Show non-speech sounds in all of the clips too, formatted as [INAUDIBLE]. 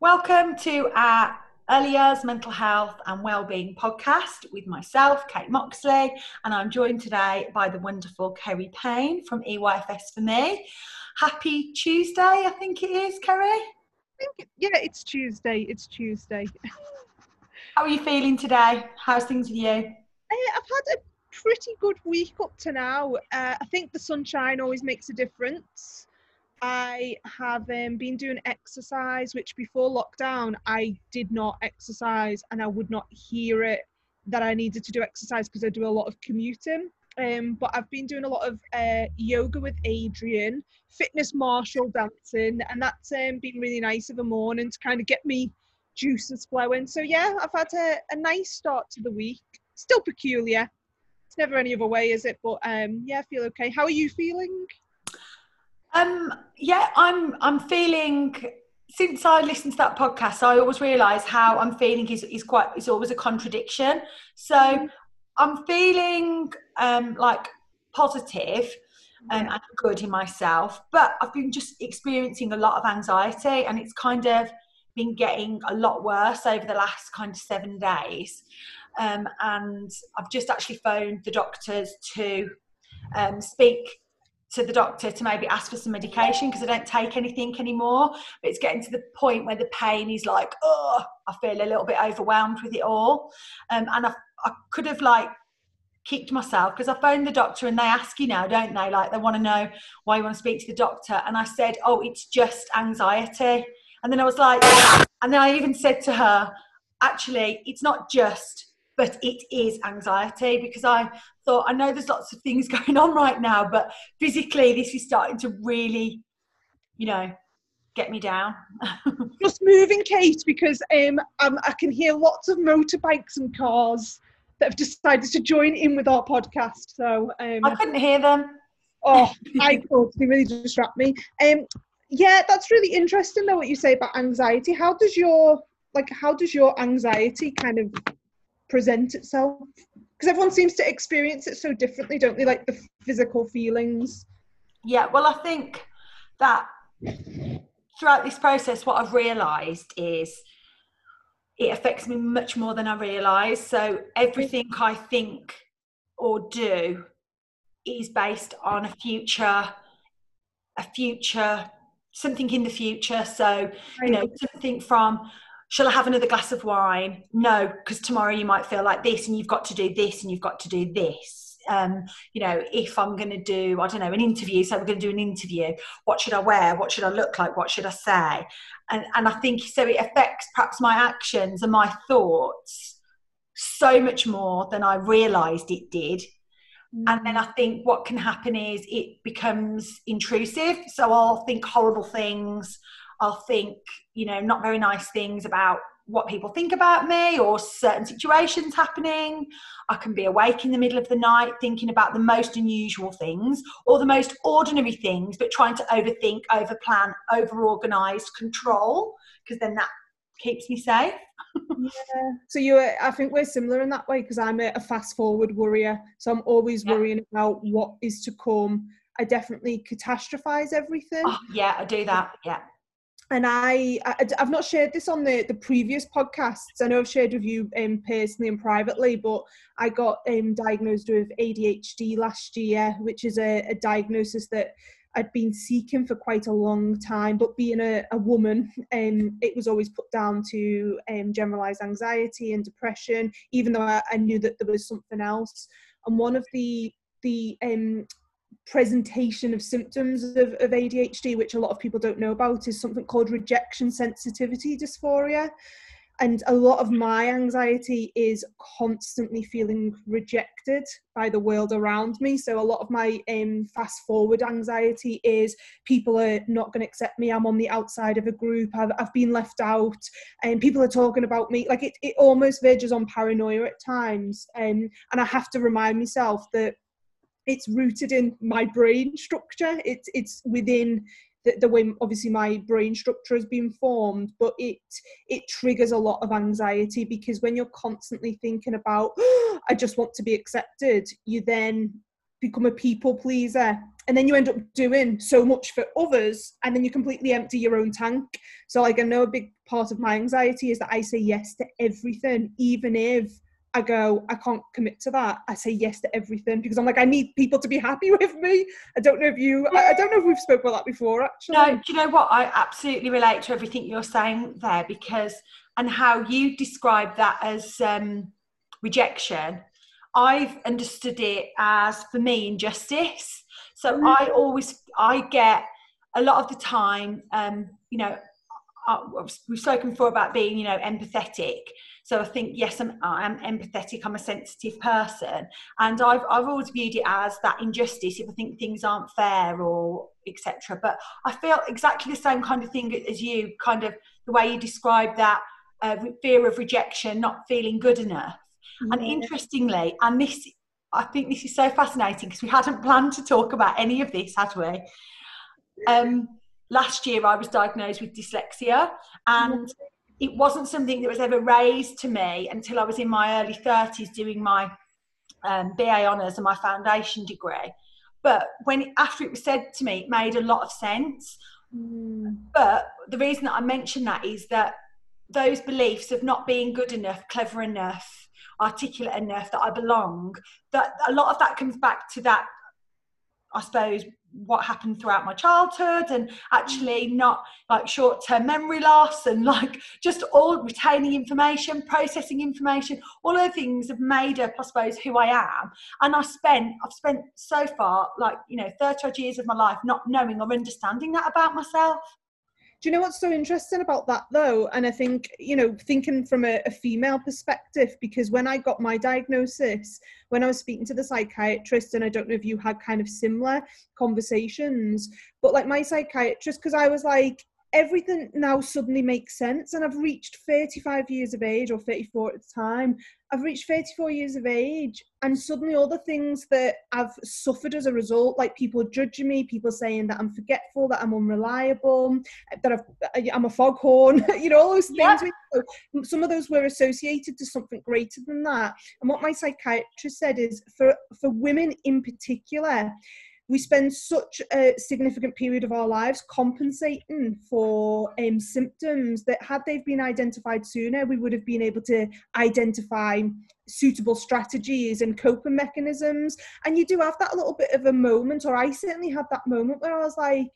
Welcome to our Early Years Mental Health and Wellbeing podcast with myself, Kate Moxley, and I'm joined today by the wonderful Kerry Payne from EYFS for me. Happy Tuesday, I think it is, Kerry. It, yeah, it's Tuesday. It's Tuesday. How are you feeling today? How's things with you? Uh, I've had a pretty good week up to now. Uh, I think the sunshine always makes a difference. I have um, been doing exercise, which before lockdown I did not exercise and I would not hear it that I needed to do exercise because I do a lot of commuting. Um, but I've been doing a lot of uh, yoga with Adriene, Fitness Marshall dancing, and that's um, been really nice of a morning to kind of get me juices flowing. So yeah, I've had a, a nice start to the week. Still peculiar. It's never any other way, is it? But um, yeah, I feel okay. How are you feeling? Um, yeah, I'm. I'm feeling. Since I listened to that podcast, I always realise how I'm feeling is is quite is always a contradiction. So mm-hmm. I'm feeling um, like positive um, and good in myself, but I've been just experiencing a lot of anxiety, and it's kind of been getting a lot worse over the last kind of seven days. Um, and I've just actually phoned the doctors to um, speak to the doctor to maybe ask for some medication because I don't take anything anymore. But it's getting to the point where the pain is like, oh, I feel a little bit overwhelmed with it all. Um, and I, I could have like kicked myself because I phoned the doctor and they ask you now, don't they? Like they want to know why you want to speak to the doctor. And I said, oh, it's just anxiety. And then I was like, and then I even said to her, actually, it's not just but it is anxiety because I thought I know there's lots of things [LAUGHS] going on right now, but physically this is starting to really, you know, get me down. [LAUGHS] Just moving, Kate, because um, um, I can hear lots of motorbikes and cars that have decided to join in with our podcast. So um, I couldn't hear them. Oh, [LAUGHS] I could. They really distract me. Um, yeah, that's really interesting though what you say about anxiety. How does your like how does your anxiety kind of present itself. Because everyone seems to experience it so differently don't they? Like the physical feelings. Yeah well i think that throughout this process what i've realized is it affects me much more than i realize so everything i think or do is based on a future a future something in the future. So you know something from shall I have another glass of wine? No, because tomorrow you might feel like this and you've got to do this and you've got to do this. Um, you know, if I'm going to do, I don't know, an interview, so we're going to do an interview, what should I wear? What should I look like? What should I say? And, and I think so it affects perhaps my actions and my thoughts so much more than I realized it did. And then I think what can happen is it becomes intrusive. So I'll think horrible things I'll think, you know, not very nice things about what people think about me or certain situations happening. I can be awake in the middle of the night thinking about the most unusual things or the most ordinary things, but trying to overthink, overplan, overorganize, control, because then that keeps me safe. [LAUGHS] yeah. So you, I think we're similar in that way because I'm a, a, fast forward worrier. So I'm always yeah. worrying about what is to come. I definitely catastrophize everything. Oh, yeah, I do that. Yeah and I, I have not shared this on the the previous podcasts. I know I've shared with you um, personally and privately, but I got um, diagnosed with ADHD last year, which is a, a diagnosis that I'd been seeking for quite a long time. But being a, a woman, um, it was always put down to um, generalized anxiety and depression, even though I, I knew that there was something else. And one of the the um, presentation of symptoms of, of ADHD, which a lot of people don't know about, is something called rejection sensitivity dysphoria. And a lot of my anxiety is constantly feeling rejected by the world around me. So, a lot of my um, fast forward anxiety is people are not going to accept me. I'm on the outside of a group. I've, I've been left out, and people are talking about me. Like, it, it almost verges on paranoia at times. Um, and I have to remind myself that it's rooted in my brain structure. It's it's within the, the, way obviously my brain structure has been formed, but it it triggers a lot of anxiety because when you're constantly thinking about oh, [GASPS] I just want to be accepted, you then become a people pleaser and then you end up doing so much for others and then you completely empty your own tank so like i know a big part of my anxiety is that i say yes to everything even if i go i can't commit to that i say yes to everything because i'm like i need people to be happy [LAUGHS] with me i don't know if you i, I don't know if we've spoke about that before actually no do you know what i absolutely relate to everything you're saying there because and how you describe that as um rejection I've understood it as for me injustice. So mm-hmm. I always I get a lot of the time, um, you know, I, we've spoken before about being, you know, empathetic. So I think yes, I'm, I'm empathetic. I'm a sensitive person, and I've I've always viewed it as that injustice if I think things aren't fair or etc. But I feel exactly the same kind of thing as you, kind of the way you describe that uh, fear of rejection, not feeling good enough. And interestingly, and this, I think this is so fascinating because we hadn't planned to talk about any of this, had we? Um, last year, I was diagnosed with dyslexia, and it wasn't something that was ever raised to me until I was in my early 30s doing my um, BA honours and my foundation degree. But when after it was said to me, it made a lot of sense. Mm. But the reason that I mention that is that those beliefs of not being good enough, clever enough, articulate enough that I belong. That a lot of that comes back to that, I suppose, what happened throughout my childhood and actually mm. not like short term memory loss and like just all retaining information, processing information, all of the things have made up, I suppose, who I am. And I spent, I've spent so far, like, you know, 30 odd years of my life not knowing or understanding that about myself. Do you know what's so interesting about that though? And I think, you know, thinking from a, a, female perspective, because when I got my diagnosis, when I was speaking to the psychiatrist, and I don't know if you had kind of similar conversations, but like my psychiatrist, because I was like, everything now suddenly makes sense. And I've reached 35 years of age or 34 at the time. I've reached 34 years of age, and suddenly all the things that I've suffered as a result, like people judging me, people saying that I'm forgetful, that I'm unreliable, that I've, I'm a foghorn, [LAUGHS] you know, all those things. Yeah. Some of those were associated to something greater than that. And what my psychiatrist said is for, for women in particular, we spend such a significant period of our lives compensating for um, symptoms that had they been identified sooner we would have been able to identify suitable strategies and coping mechanisms. And you do have that little bit of a moment or i certainly had that moment where i was like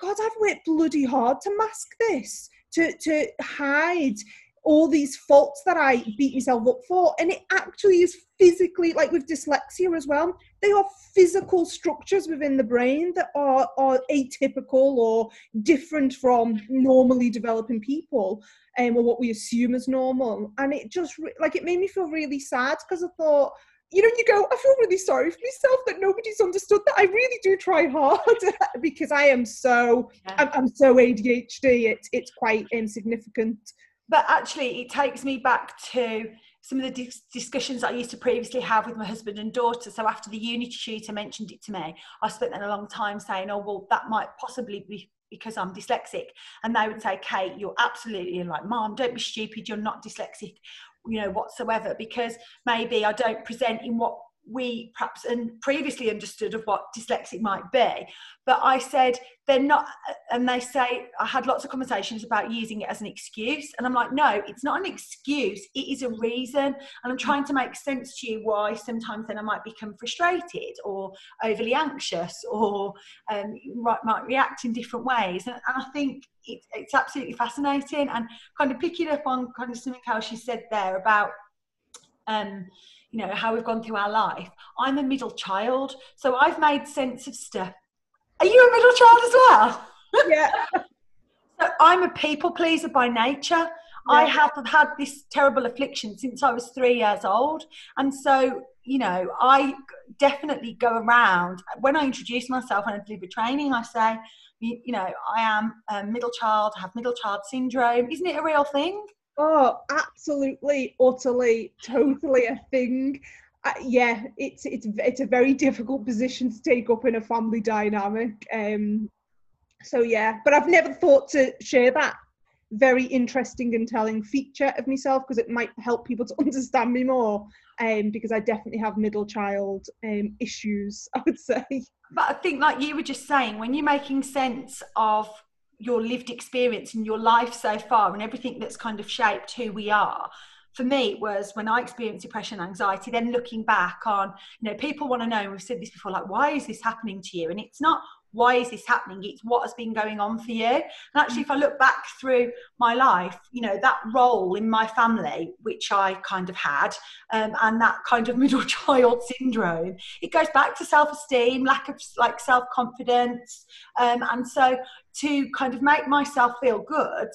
god i've worked bloody hard to mask this to to hide all these faults that I beat myself up for. And it actually is physically, like with dyslexia as well, they are physical structures within the brain that are, are atypical or different from normally developing people um, or what we assume as normal. And it just, like, it made me feel really sad because I thought, you know, you go, I feel really sorry for myself that nobody's understood that. I really do try hard [LAUGHS] because I am so, yeah. I'm, I'm, so ADHD. It's it's quite insignificant but actually, it takes me back to some of the dis- discussions I used to previously have with my husband and daughter. So after the Unity tutor mentioned it to me, I spent then a long time saying, "Oh, well, that might possibly be." Because I'm dyslexic, and they would say, "Kate, you're absolutely like, Mom, don't be stupid. You're not dyslexic, you know, whatsoever. Because maybe I don't present in what we perhaps and previously understood of what dyslexic might be. But i said they're not and they say i had lots of conversations about using it as an excuse. And i'm like no it's not an excuse. It is a reason. And i'm trying to make sense to you why sometimes then i might become frustrated or overly anxious or um, might react in different ways. And, i think it, it's absolutely fascinating. And kind of picking up on kind of something else she said there about um, you know how we've gone through our life. I'm a middle child so i've made sense of stuff. Are you a middle child as well? Yeah. [LAUGHS] So i'm a people pleaser by nature. Yeah. i have had this terrible affliction since i was three years old and so you know i definitely go around. When i introduce myself when i deliver training i say you, you know i am a middle child I have middle child syndrome. Isn't it a real thing Oh, absolutely, utterly, totally a thing. Uh, yeah, it's it's it's a very difficult position to take up in a family dynamic. Um, so yeah, but I've never thought to share that very interesting and telling feature of myself because it might help people to [LAUGHS] understand me more. um, because I definitely have middle child um, issues, [LAUGHS] I would say. But I think, like you were just saying, when you're making sense of your lived experience and your life so far and everything that's kind of shaped who we are, for me it was when I experienced depression and anxiety, then looking back on, you know, people want to know, we've said this before, like, why is this happening to you? And it's not why is this happening? It's what has been going on for you? And actually if i look back through my life you know that role in my family which i kind of had um, and that kind of [LAUGHS] middle child syndrome it goes back to self-esteem lack of like self-confidence um, and so to kind of make myself feel good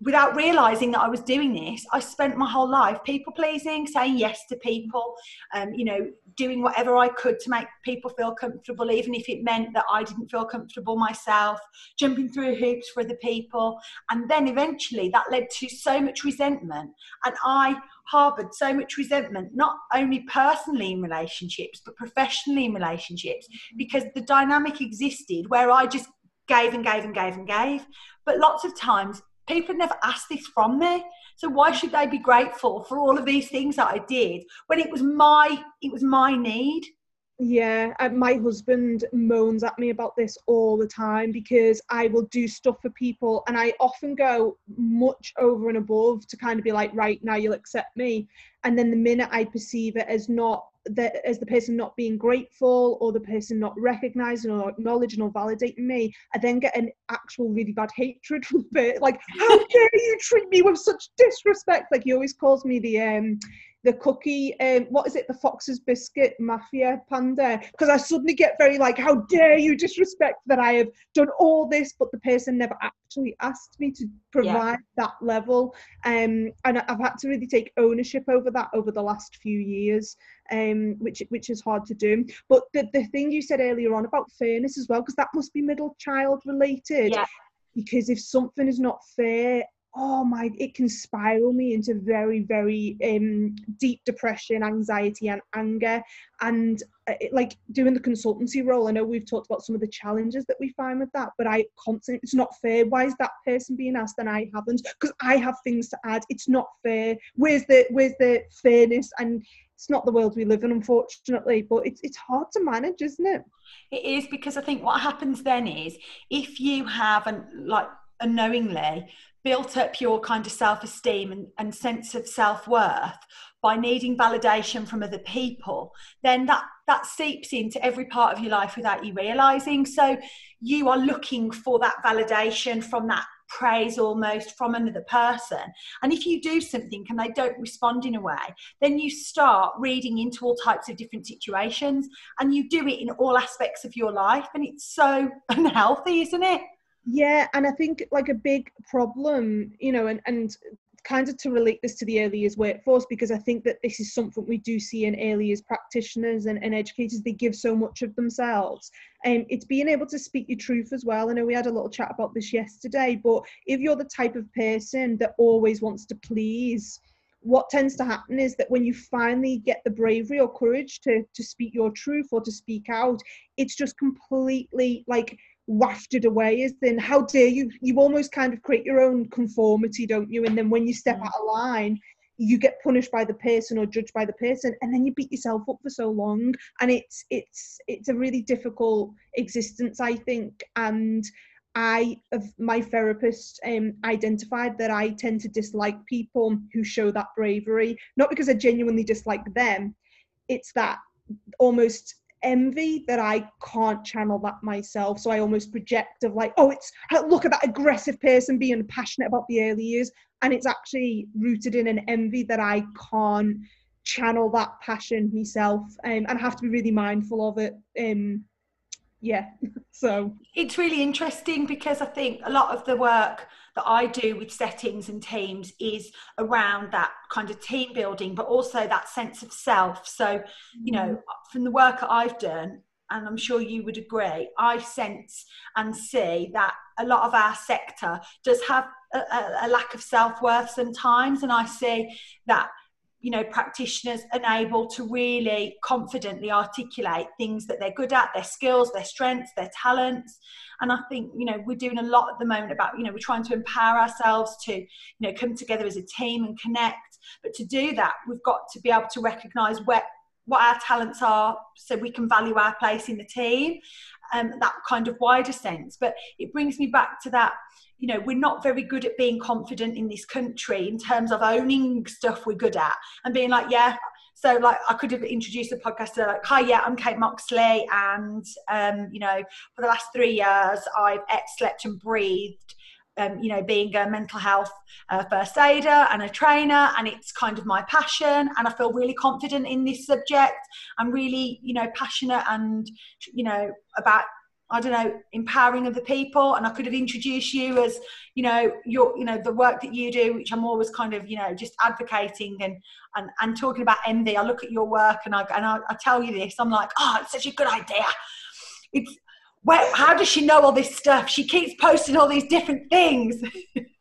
without realizing that I was doing this, I spent my whole life people pleasing, saying yes to people, um, you know, doing whatever I could to make people feel comfortable, even if it meant that I didn't feel comfortable myself, jumping through hoops for other people. And then eventually that led to so much resentment. And I harbored so much resentment, not only personally in relationships, but professionally in relationships, because the dynamic existed where I just gave and gave and gave and gave. But lots of times people never asked this from me. So why should they be grateful for all of these things that i did when it was my it was my need? Yeah my husband moans at me about this all the time because i will do stuff for people and i often go much over and above to kind of be like right now you'll accept me. And then the minute i perceive it as not that as the person not being grateful or the person not recognizing or acknowledging or validating me, I then get an actual really bad hatred from it. Like, how dare you treat me with such disrespect? Like he always calls me the um the cookie, um, what is it, the Fox's Biscuit Mafia Panda? Because I suddenly get very like, how dare you disrespect that I have done all this, but the person never actually asked me to provide yeah. that level. Um, and I've had to really take ownership over that over the last few years, um, which which is hard to do. But the, the thing you said earlier on about fairness as well, because that must be middle child related. Yeah because if something is not fair oh my it can spiral me into very very um, deep depression anxiety and anger. And uh, it, like doing the consultancy role i know we've talked about some of the challenges that we find with that but i constantly it's not fair. Why is that person being asked and i haven't? Because i have things to add. It's not fair. Where's the where's the fairness? And it's not the world we live in unfortunately but it's it's hard to manage isn't it? It is because i think what happens then is if you have an like unknowingly built up your kind of self esteem and, and sense of self worth by needing validation from other people, then that, that seeps into every part of your life without you realizing. So you are looking for that validation from that praise almost from another person. And if you do something and they don't respond in a way, then you start reading into all types of different situations and you do it in all aspects of your life. And it's so [LAUGHS] unhealthy, isn't it? Yeah, and I think like a big problem, you know, and and kind of to relate this to the early years workforce because I think that this is something we do see in early years practitioners and, and educators. They give so much of themselves. And um, it's being able to speak your truth as well. I know we had a little chat about this yesterday, but if you're the type of person that always wants to please, what tends to happen is that when you finally get the bravery or courage to to speak your truth or to speak out, it's just completely like wafted away is then how dare you? You almost kind of create your own conformity don't you? And then when you step mm. out of line you get punished by the person or judged by the person and then you beat yourself up for so long. And it's it's it's a really difficult existence i think. And i of my therapist um, identified that i tend to dislike people who show that bravery. Not because i genuinely dislike them. It's that almost envy that I can't channel that myself. So I almost project of like, oh, it's look at that aggressive person being passionate about the early years. And it's actually rooted in an envy that I can't channel that passion myself. Um, and I have to be really mindful of it. Um, yeah. [LAUGHS] so it's really interesting because I think a lot of the work that I do with settings and teams is around that kind of team building, but also that sense of self. So, you know, mm. from the work that I've done, and I'm sure you would agree, I sense and see that a lot of our sector does have a, a, a lack of self worth sometimes. And I see that you know practitioners unable to really confidently articulate things that they're good at their skills their strengths their talents. And i think you know we're doing a lot at the moment about you know we're trying to empower ourselves to you know come together as a team and connect. But to do that, we've got to be able to recognise where what our talents are so we can value our place in the team. Um, that kind of wider sense. But it brings me back to that you know we're not very good at being confident in this country in terms of owning stuff we're good at and being like yeah so like I could have introduced the podcast to like, hi, yeah, I'm Kate Moxley, and um, you know, for the last three years, I've ate, slept, and breathed. Um, you know, being a mental health uh, first aider and a trainer, and it's kind of my passion, and I feel really confident in this subject. I'm really, you know, passionate and you know about I don't know, empowering other people. And I could have introduced you as, you know, your, you know, the work that you do, which I'm always kind of, you know, just advocating and and, and talking about envy. I look at your work and I and I, I tell you this. I'm like, oh, it's such a good idea. It's where how does she know all this stuff? She keeps posting all these different things. [LAUGHS]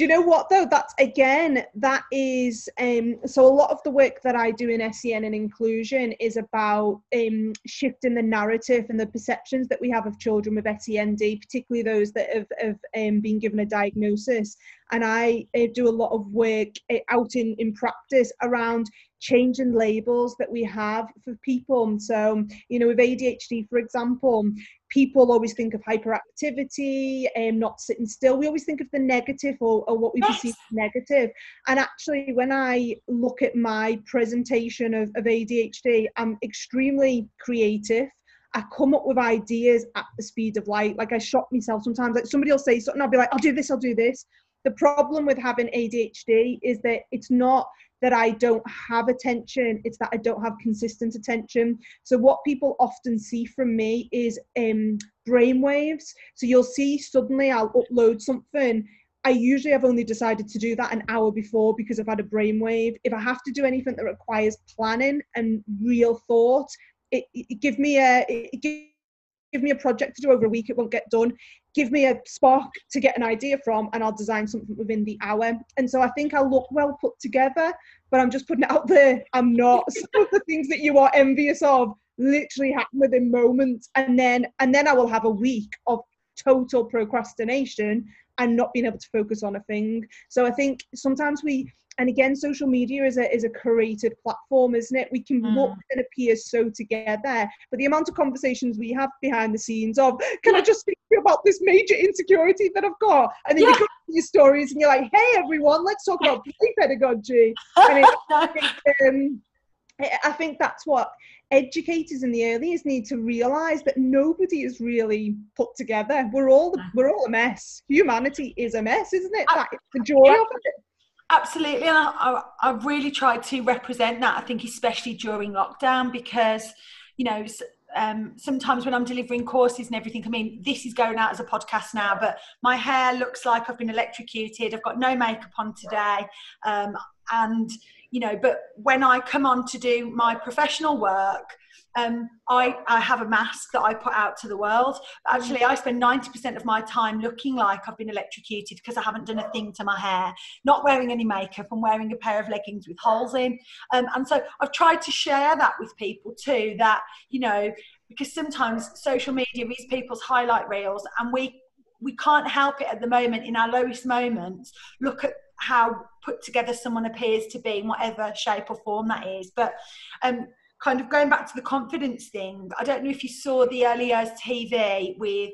do you know what though? That's again that is um so a lot of the work that i do in SEN and inclusion is about um shifting the narrative and the perceptions that we have of children with SEND particularly those that have, have um, been given a diagnosis. And i uh, do a lot of work uh, out in in practice around changing labels that we have for people. And so, you know, with ADHD, for example, people always think of hyperactivity and um, not sitting still. We always think of the negative or, or what we yes. perceive as negative. And actually, when I look at my presentation of, of ADHD, I'm extremely creative. I come up with ideas at the speed of light. Like I shock myself sometimes. Like somebody will say something, I'll be like, I'll do this, I'll do this. The problem with having ADHD is that it's not that I don't have attention, it's that I don't have consistent attention. So, what people often see from me is um, brainwaves. So, you'll see suddenly I'll upload something. I usually have only decided to do that an hour before because I've had a brainwave. If I have to do anything that requires planning and real thought, it, it give me a give, give me a project to do over a week, it won't get done give me a spark to get an idea from and I'll design something within the hour. And so I think I'll look well put together, but I'm just putting it out there. I'm not. [LAUGHS] Some of the things that you are envious of literally happen within moments. And then and then I will have a week of total procrastination and not being able to focus on a thing. So I think sometimes we and again social media is a is a curated platform isn't it? We can mm. look and appear so together. But the amount of conversations we have behind the scenes of can i just speak to you about this major insecurity that i've got? And then yeah. you go your stories and you're like hey everyone let's talk about [LAUGHS] play pedagogy. And it, [LAUGHS] I, think, um, I think that's what educators in the early earliest need to realize that nobody is really put together. We're all we're all a mess. Humanity is a mess isn't it? That's the joy yeah. of it Absolutely, and I, I, have really tried to represent that. I think, especially during lockdown, because you know, um, sometimes when I'm delivering courses and everything, I mean, this is going out as a podcast now, but my hair looks like I've been electrocuted. I've got no makeup on today, um, and you know, but when I come on to do my professional work, um, I, I have a mask that I put out to the world. Actually, I spend 90% of my time looking like I've been electrocuted because I haven't done a thing to my hair, not wearing any makeup and wearing a pair of leggings with holes in. Um, and so I've tried to share that with people too, that, you know, because sometimes social media is people's highlight reels and we we can't help it at the moment in our lowest moments look at how put together someone appears to be in whatever shape or form that is but um, kind of going back to the confidence thing, I don't know if you saw the early years TV with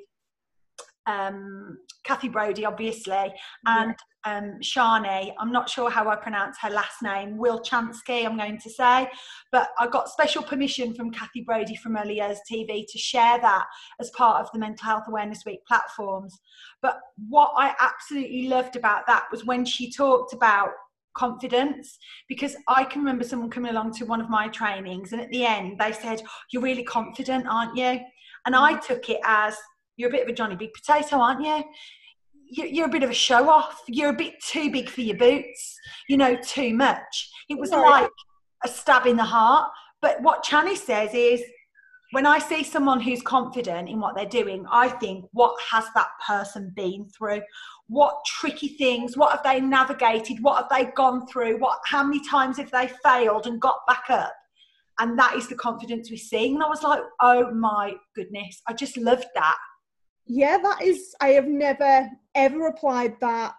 um, Kathy Brodie, obviously, and um, Shani. I'm not sure how I pronounce her last name, Will Chansky, I'm going to say, but I got special permission from Kathy Brodie from Early Years TV to share that as part of the Mental Health Awareness Week platforms. But what I absolutely loved about that was when she talked about confidence because I can remember someone coming along to one of my trainings and at the end they said, You're really confident, aren't you? And I mm-hmm. took it as, You're a bit of a Johnny Big Potato, aren't you? You're a bit of a show off. You're a bit too big for your boots. You know, too much. It was like a stab in the heart. But what Chani says is, when I see someone who's confident in what they're doing, I think, what has that person been through? what tricky things what have they navigated? What have they gone through? What how many times have they failed and got back up? And that is the confidence we're seeing and i was like oh my goodness i just loved that. Yeah that is i have never ever applied that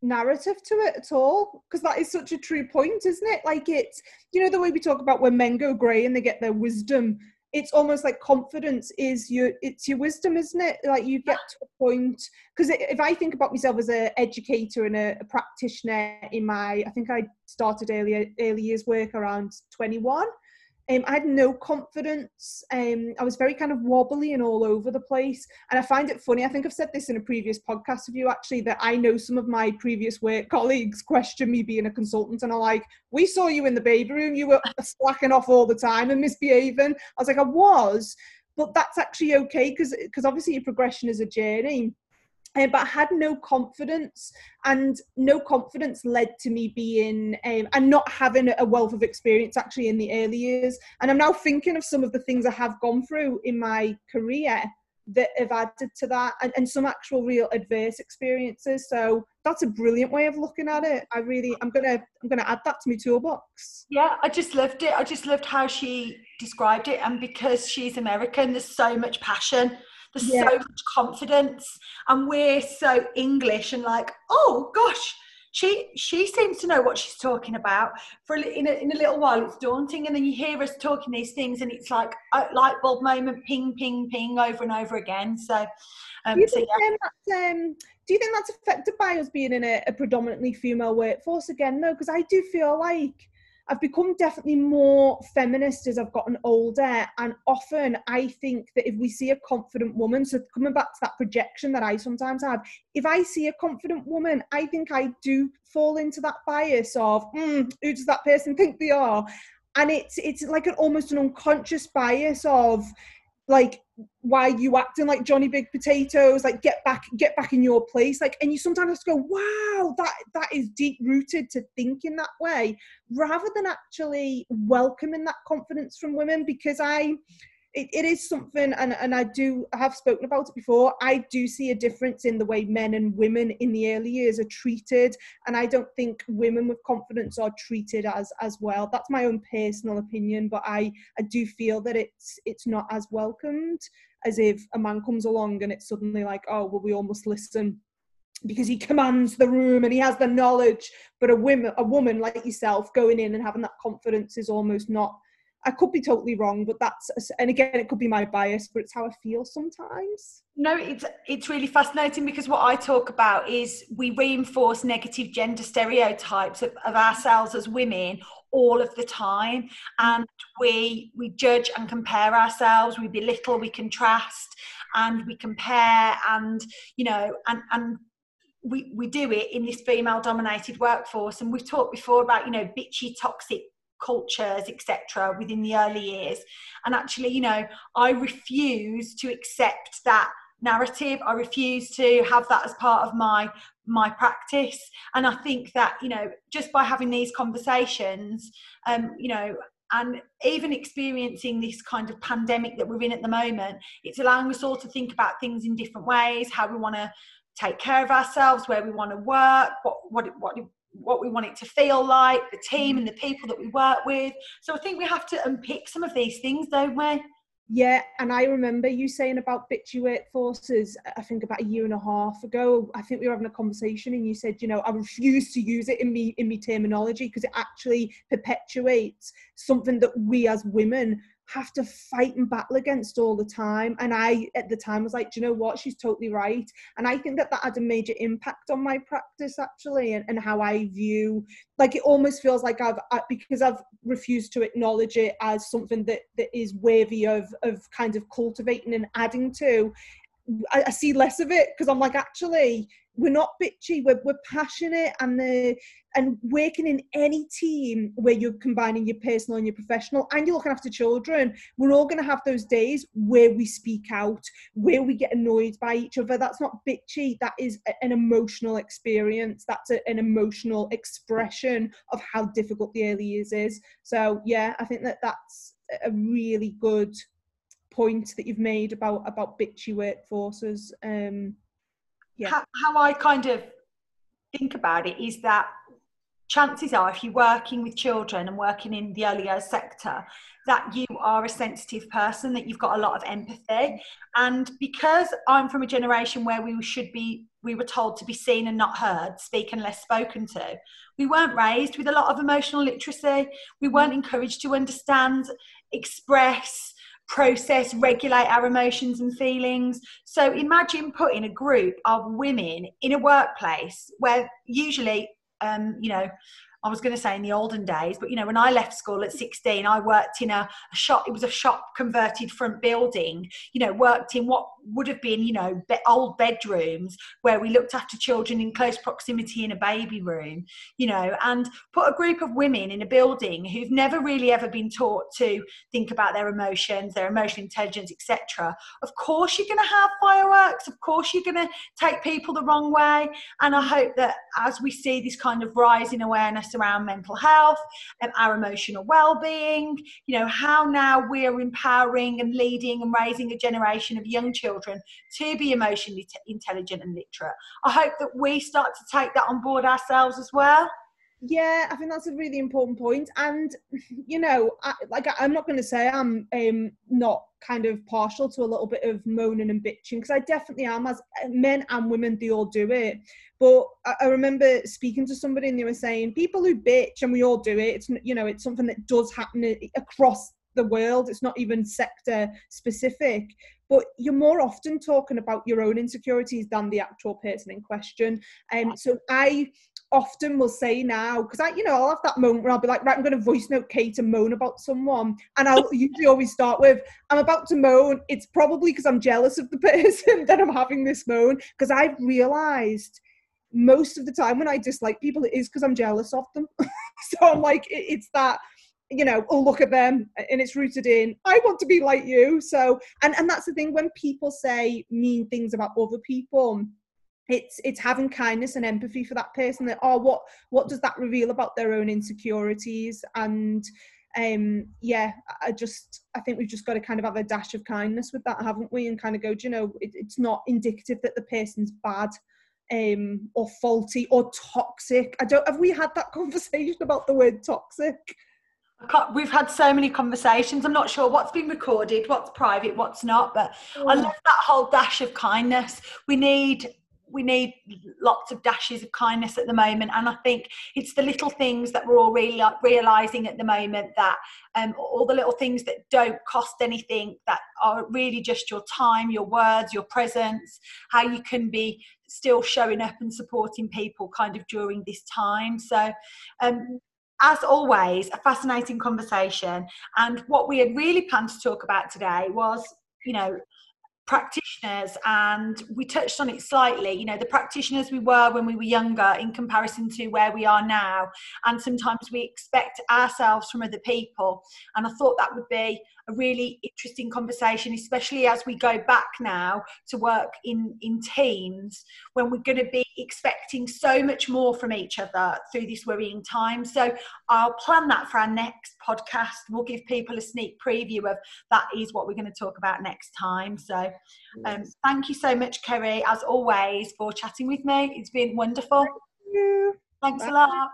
narrative to it at all because that is such a true point isn't it? Like it's you know the way we talk about when men go grey and they get their wisdom it's almost like confidence is your it's your wisdom isn't it? Like you get to a point because if i think about myself as an educator and a, a, practitioner in my i think i started earlier early years work around 21 um, I had no confidence. Um, I was very kind of wobbly and all over the place. And I find it funny. I think I've said this in a previous podcast with you actually that I know some of my previous work colleagues question me being a consultant and are like, "We saw you in the baby room. You were [LAUGHS] slacking off all the time and misbehaving." I was like, "I was." But that's actually okay because because obviously your progression is a journey but I had no confidence, and no confidence led to me being um, and not having a wealth of experience actually in the early years. And I'm now thinking of some of the things I have gone through in my career that have added to that, and, and some actual real adverse experiences. So that's a brilliant way of looking at it. I really, I'm gonna, I'm gonna add that to my toolbox. Yeah, I just loved it. I just loved how she described it, and because she's American, there's so much passion there's yeah. so much confidence, and we're so English and like, oh gosh, she she seems to know what she's talking about. For in, a, in a little while, it's daunting, and then you hear us talking these things, and it's like a light bulb moment, ping, ping, ping, over and over again. So, um, do, you so yeah. um, do you think that's affected by us being in a, a predominantly female workforce again? though? because I do feel like I've become definitely more feminist as I've gotten older. And often I think that if we see a confident woman, so coming back to that projection that I sometimes have, if I see a confident woman, I think I do fall into that bias of, mm, who does that person think they are? And it's it's like an almost an unconscious bias of like why you acting like Johnny Big Potatoes? Like get back, get back in your place. Like, and you sometimes have to go, wow, that that is deep rooted to think in that way, rather than actually welcoming that confidence from women. Because I, it, it is something and, and i do I have spoken about it before. I do see a difference in the way men and women in the early years are treated and i don't think women with confidence are treated as as well. That's my own personal opinion but i i do feel that it's it's not as welcomed as if a man comes along and it's suddenly like oh well we almost listen because he commands the room and he has the knowledge. But a woman a woman like yourself going in and having that confidence is almost not I could be totally wrong, but that's and again it could be my bias, but it's how I feel sometimes. No, it's it's really fascinating because what I talk about is we reinforce negative gender stereotypes of, of ourselves as women all of the time, and we we judge and compare ourselves, we belittle, we contrast, and we compare, and you know, and and we, we do it in this female dominated workforce. And we've talked before about you know bitchy toxic cultures etc within the early years. And actually you know i refuse to accept that narrative. I refuse to have that as part of my my practice. And i think that you know just by having these conversations um you know and even experiencing this kind of pandemic that we're in at the moment it's allowing us all to think about things in different ways how we want to take care of ourselves where we want to work what what what what we want it to feel like, the team mm. and the people that we work with. So I think we have to unpick some of these things, don't we? Yeah, and I remember you saying about bitchy forces, I think about a year and a half ago. I think we were having a conversation and you said, you know, I refuse to use it in me in me terminology because it actually perpetuates something that we as women have to fight and battle against all the time. And I, at the time, was like, do you know what? She's totally right. And I think that that had a major impact on my practice actually, and, and how I view. Like it almost feels like I've I, because I've refused to acknowledge it as something that that is worthy of of kind of cultivating and adding to. I, I see less of it because I'm like, actually, we're not bitchy. We're we're passionate, and the and working in any team where you're combining your personal and your professional and you're looking after children we're all going to have those days where we speak out where we get annoyed by each other that's not bitchy that is an emotional experience that's a, an emotional expression of how difficult the early years is so yeah i think that that's a really good point that you've made about about bitchy workforces um yeah how, how i kind of think about it is that chances are if you're working with children and working in the early years sector that you are a sensitive person, that you've got a lot of empathy. And because I'm from a generation where we should be, we were told to be seen and not heard, speak unless spoken to, we weren't raised with a lot of emotional literacy. We weren't mm. encouraged to understand, express, process, regulate our emotions and feelings. So imagine putting a group of women in a workplace where usually, um, you know, I was going to say in the olden days, but you know, when I left school at 16, I worked in a, a shop. It was a shop converted front building. You know, worked in what would have been, you know, be, old bedrooms where we looked after children in close proximity in a baby room. You know, and put a group of women in a building who've never really ever been taught to think about their emotions, their emotional intelligence, etc. Of course, you're going to have fireworks. Of course, you're going to take people the wrong way. And I hope that as we see this kind of rise in awareness around mental health and our emotional well-being. You know how now we're empowering and leading and raising a generation of young children to be emotionally t- intelligent and literate. I hope that we start to take that on board ourselves as well. Yeah i think that's a really important point. And [LAUGHS] you know I, like i'm not going to say i'm um, not kind of partial to a little bit of moaning and bitching because i definitely am as men and women they all do it. But I, I remember speaking to somebody and they were saying people who bitch and we all do it it's you know it's something that does happen across the world it's not even sector specific. But you're more often talking about your own insecurities than the actual person in question. And um, so i often will say now because I, you know, I'll have that moment where I'll be like, right, I'm going to voice note Kate and moan about someone, and I'll [LAUGHS] usually always start with, I'm about to moan. It's probably because I'm jealous of the [LAUGHS] person that I'm having this moan because I've realised most of the time when I dislike people, it is because I'm jealous of them. [LAUGHS] so I'm like, it's that you know oh look at them and it's rooted in i want to be like you so and and that's the thing when people say mean things about other people it's it's having kindness and empathy for that person that oh what what does that reveal about their own insecurities? And um yeah i just i think we've just got to kind of have a dash of kindness with that haven't we? And kind of go do you know it, it's not indicative that the person's bad um or faulty or toxic. I don't have we had that [LAUGHS] conversation about the word toxic? We've had so many conversations. I'm not sure what's been recorded, what's private, what's not, but I love that whole dash of kindness. We need we need lots of dashes of kindness at the moment and i think it's the little things that we're all really realizing at the moment that um, all the little things that don't cost anything that are really just your time your words your presence how you can be still showing up and supporting people kind of during this time. So um, as always a fascinating conversation and what we had really planned to talk about today was you know practitioners and we touched on it slightly you know the practitioners we were when we were younger in comparison to where we are now and sometimes we expect ourselves from other people and i thought that would be a really interesting conversation especially as we go back now to work in in teams when we're going to be expecting so much more from each other through this worrying time so i'll plan that for our next podcast we'll give people a sneak preview of that is what we're going to talk about next time so um, thank you so much, Kerry, as always, for chatting with me. It's been wonderful. Thank Thanks Bye. a lot.